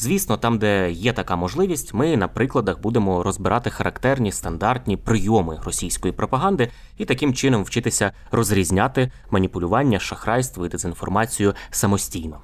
Звісно, там, де є така можливість, ми на прикладах будемо розбирати характерні стандартні прийоми російської пропаганди і таким чином вчитися розрізняти маніпулювання, шахрайство і дезінформацію самостійно.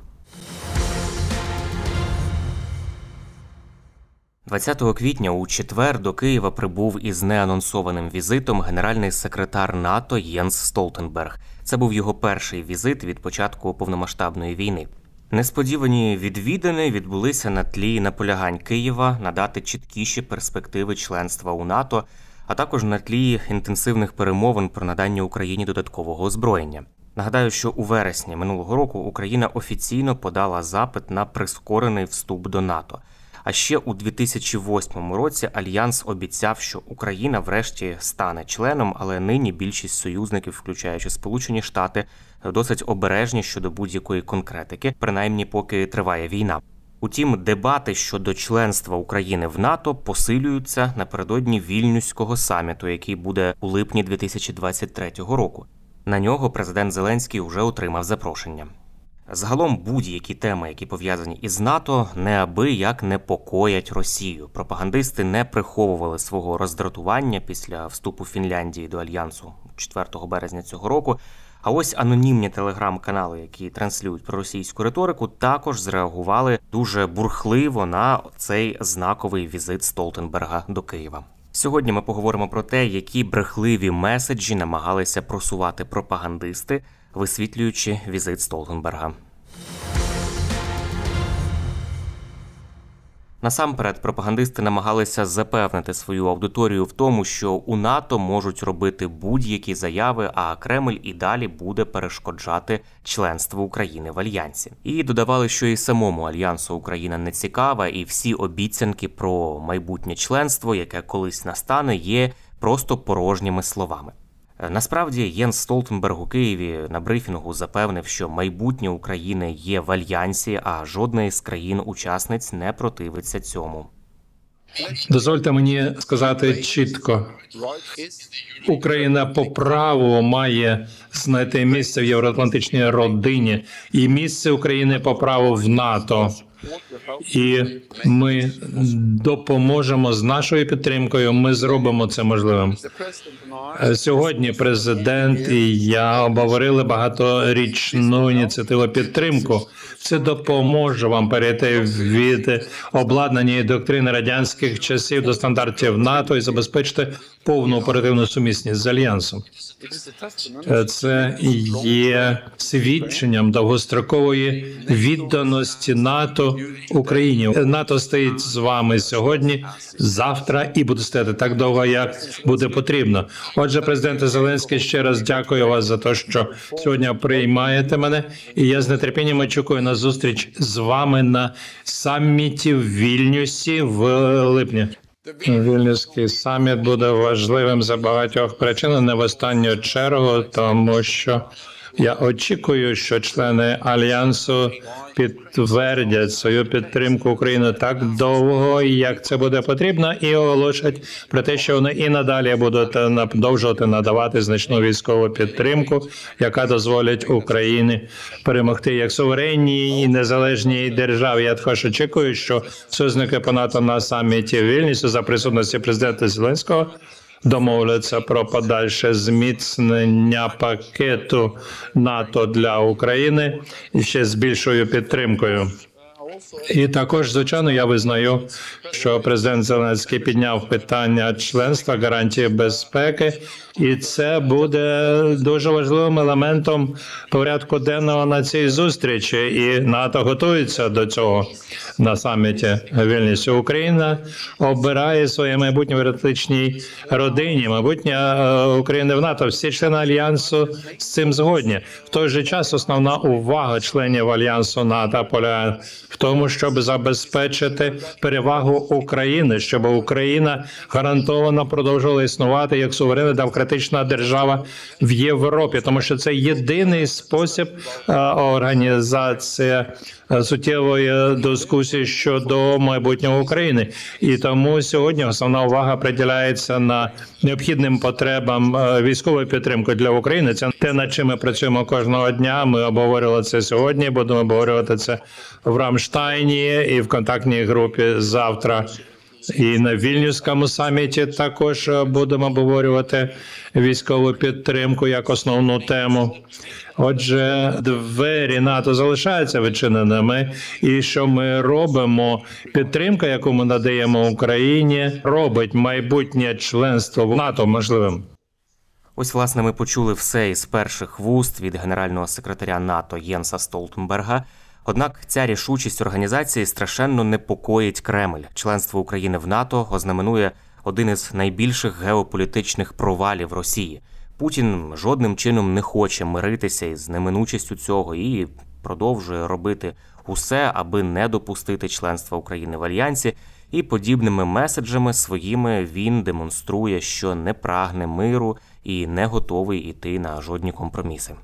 20 квітня у четвер до Києва прибув із неанонсованим візитом генеральний секретар НАТО Єнс Столтенберг. Це був його перший візит від початку повномасштабної війни. Несподівані відвідини відбулися на тлі наполягань Києва надати чіткіші перспективи членства у НАТО, а також на тлі інтенсивних перемовин про надання Україні додаткового озброєння. Нагадаю, що у вересні минулого року Україна офіційно подала запит на прискорений вступ до НАТО. А ще у 2008 році альянс обіцяв, що Україна врешті стане членом, але нині більшість союзників, включаючи Сполучені Штати, досить обережні щодо будь-якої конкретики, принаймні поки триває війна. Утім, дебати щодо членства України в НАТО посилюються напередодні вільнюського саміту, який буде у липні 2023 року. На нього президент Зеленський вже отримав запрошення. Загалом будь-які теми, які пов'язані із НАТО, неабияк непокоять Росію. Пропагандисти не приховували свого роздратування після вступу Фінляндії до альянсу 4 березня цього року. А ось анонімні телеграм-канали, які транслюють проросійську риторику, також зреагували дуже бурхливо на цей знаковий візит Столтенберга до Києва. Сьогодні ми поговоримо про те, які брехливі меседжі намагалися просувати пропагандисти, висвітлюючи візит Столтенберга. Насамперед, пропагандисти намагалися запевнити свою аудиторію в тому, що у НАТО можуть робити будь-які заяви, а Кремль і далі буде перешкоджати членству України в альянсі. І додавали, що і самому альянсу Україна не цікава, і всі обіцянки про майбутнє членство, яке колись настане, є просто порожніми словами. Насправді Єнс Столтенберг у Києві на брифінгу запевнив, що майбутнє України є в альянсі, а жодна із країн-учасниць не противиться цьому. Дозвольте мені сказати чітко: Україна по праву має знайти місце в євроатлантичній родині і місце України по праву в НАТО. І ми допоможемо з нашою підтримкою. Ми зробимо це можливим. Е, Сьогодні президент і я обговорили багаторічну ініціативу підтримку. Це допоможе вам перейти від обладнання і доктрини радянських часів до стандартів НАТО і забезпечити повну оперативну сумісність з альянсом. Е, Це є свідченням довгострокової відданості НАТО Україні. НАТО стоїть з вами сьогодні, завтра і буде стояти так довго, як буде потрібно. Отже, президенте Зеленський, ще раз дякую вас за те, що сьогодні приймаєте мене, і я з нетерпінням очікую на зустріч з вами на саміті в Вільнюсі в липні. Вільнюський саміт буде важливим за багатьох причин, не в останню чергу, тому що я очікую, що члени альянсу підтвердять свою підтримку України так довго, як це буде потрібно, і оголошать про те, що вони і надалі будуть продовжувати надавати значну військову підтримку, яка дозволить Україні перемогти як суверенній і незалежній державі. Я також очікую, що союзники по НАТО на саміті в за присутності президента Зеленського домовляться про подальше зміцнення пакету НАТО для України і ще з більшою підтримкою. І також, звичайно, я визнаю, що президент Зеленський підняв питання членства гарантії безпеки, і це буде дуже важливим елементом порядку денного на цій зустрічі. І НАТО готується до цього на саміті Вільнюсі. Україна обирає своє майбутнє в європейській родині. Майбутнє е, України в НАТО. Всі члени альянсу з цим згодні. В той же час основна увага членів альянсу НАТО полягає в тому, щоб забезпечити перевагу України, щоб Україна гарантовано продовжувала існувати як суверенна демократична держава в Європі, тому що це єдиний спосіб е, організації е, суттєвої дискусії щодо майбутнього України, і тому сьогодні основна увага приділяється на необхідним потребам е, військової підтримки для України. Це те, над чим ми працюємо кожного дня. Ми обговорювали це сьогодні. Будемо обговорювати це в Рамштайні і в контактній групі завтра. І на вільнюському саміті також е, будемо обговорювати військову підтримку як основну тему. Отже, двері НАТО залишаються відчиненими, і що ми робимо? Підтримка, яку ми надаємо Україні, робить майбутнє членство в НАТО можливим. Ось, власне, ми почули все із перших вуст від генерального секретаря НАТО Єнса Столтенберга. Однак ця рішучість організації страшенно непокоїть Кремль. Членство України в НАТО ознаменує один із найбільших геополітичних провалів Росії. Путін жодним чином не хоче миритися із неминучістю цього і продовжує робити усе, аби не допустити членства України в альянсі. І подібними меседжами своїми він демонструє, що не прагне миру і не готовий іти на жодні компроміси.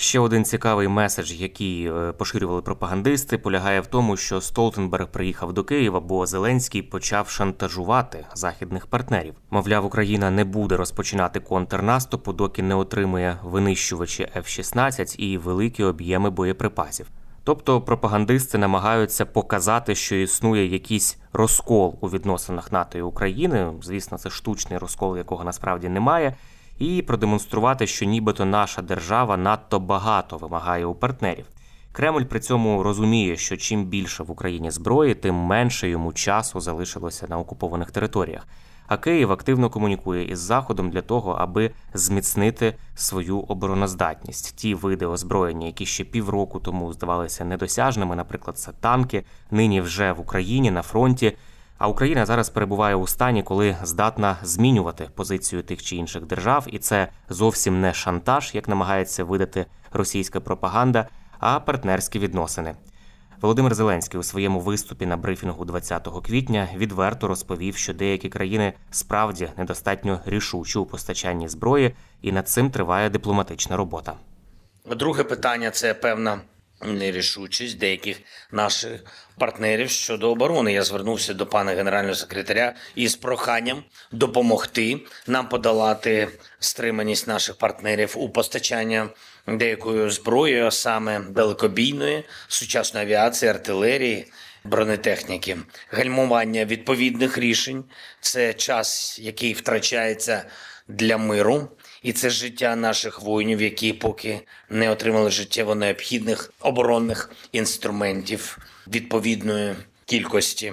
Ще один цікавий меседж, який е, поширювали пропагандисти, полягає в тому, що Столтенберг приїхав до Києва, бо Зеленський почав шантажувати західних партнерів. Мовляв, Україна не буде розпочинати контрнаступу, доки не отримує винищувачі F-16 і великі об'єми боєприпасів. Тобто пропагандисти намагаються показати, що існує якийсь розкол у відносинах НАТО і України. Звісно, це штучний розкол, якого насправді немає і продемонструвати, що нібито наша держава надто багато вимагає у партнерів. Кремль при цьому розуміє, що чим більше в Україні зброї, тим менше йому часу залишилося на окупованих територіях. А Київ активно комунікує із Заходом для того, аби зміцнити свою обороноздатність. Ті види озброєння, які ще півроку тому здавалися недосяжними, наприклад, це танки, нині вже в Україні на фронті. А Україна зараз перебуває у стані, коли здатна змінювати позицію тих чи інших держав, і це зовсім не шантаж, як намагається видати російська пропаганда, а партнерські відносини. Володимир Зеленський у своєму виступі на брифінгу 20 квітня відверто розповів, що деякі країни справді недостатньо рішучі у постачанні зброї, і над цим триває дипломатична робота. Друге питання це певна нерішучість деяких наших партнерів щодо оборони. Я звернувся до пана генерального секретаря із проханням допомогти нам подолати стриманість наших партнерів у постачання деякої зброї, а саме далекобійної, сучасної авіації, артилерії. Бронетехніки, гальмування відповідних рішень це час, який втрачається для миру, і це життя наших воїнів, які поки не отримали життєво необхідних оборонних інструментів відповідної кількості.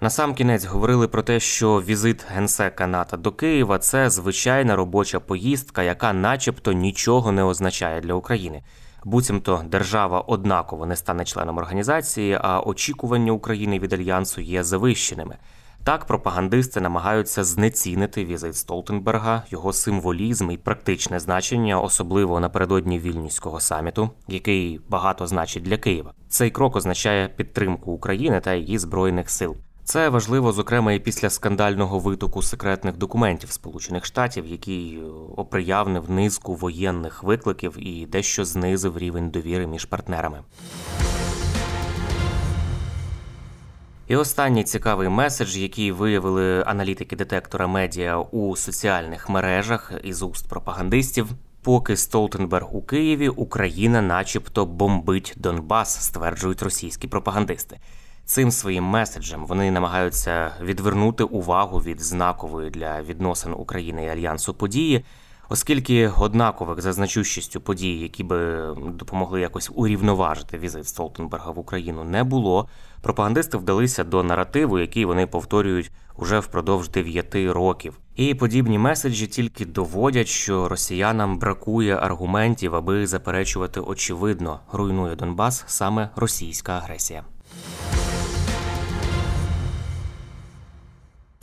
На сам кінець говорили про те, що візит генсека НАТО до Києва це звичайна робоча поїздка, яка, начебто, нічого не означає для України. Буцімто держава однаково не стане членом організації, а очікування України від альянсу є завищеними. Так, пропагандисти намагаються знецінити візит Столтенберга, його символізм і практичне значення, особливо напередодні вільнюського саміту, який багато значить для Києва. Цей крок означає підтримку України та її збройних сил. Це важливо, зокрема, і після скандального витоку секретних документів Сполучених Штатів, який оприявнив низку воєнних викликів і дещо знизив рівень довіри між партнерами. І останній цікавий меседж, який виявили аналітики детектора медіа у соціальних мережах із уст пропагандистів. Поки Столтенберг у Києві, Україна, начебто, бомбить Донбас, стверджують російські пропагандисти. Цим своїм меседжем вони намагаються відвернути увагу від знакової для відносин України і альянсу події. Оскільки однакових за значущістю подій, які би допомогли якось урівноважити візит Столтенберга в Україну, не було. Пропагандисти вдалися до наративу, який вони повторюють уже впродовж дев'яти років. І подібні меседжі тільки доводять, що росіянам бракує аргументів, аби заперечувати очевидно, руйнує Донбас саме російська агресія.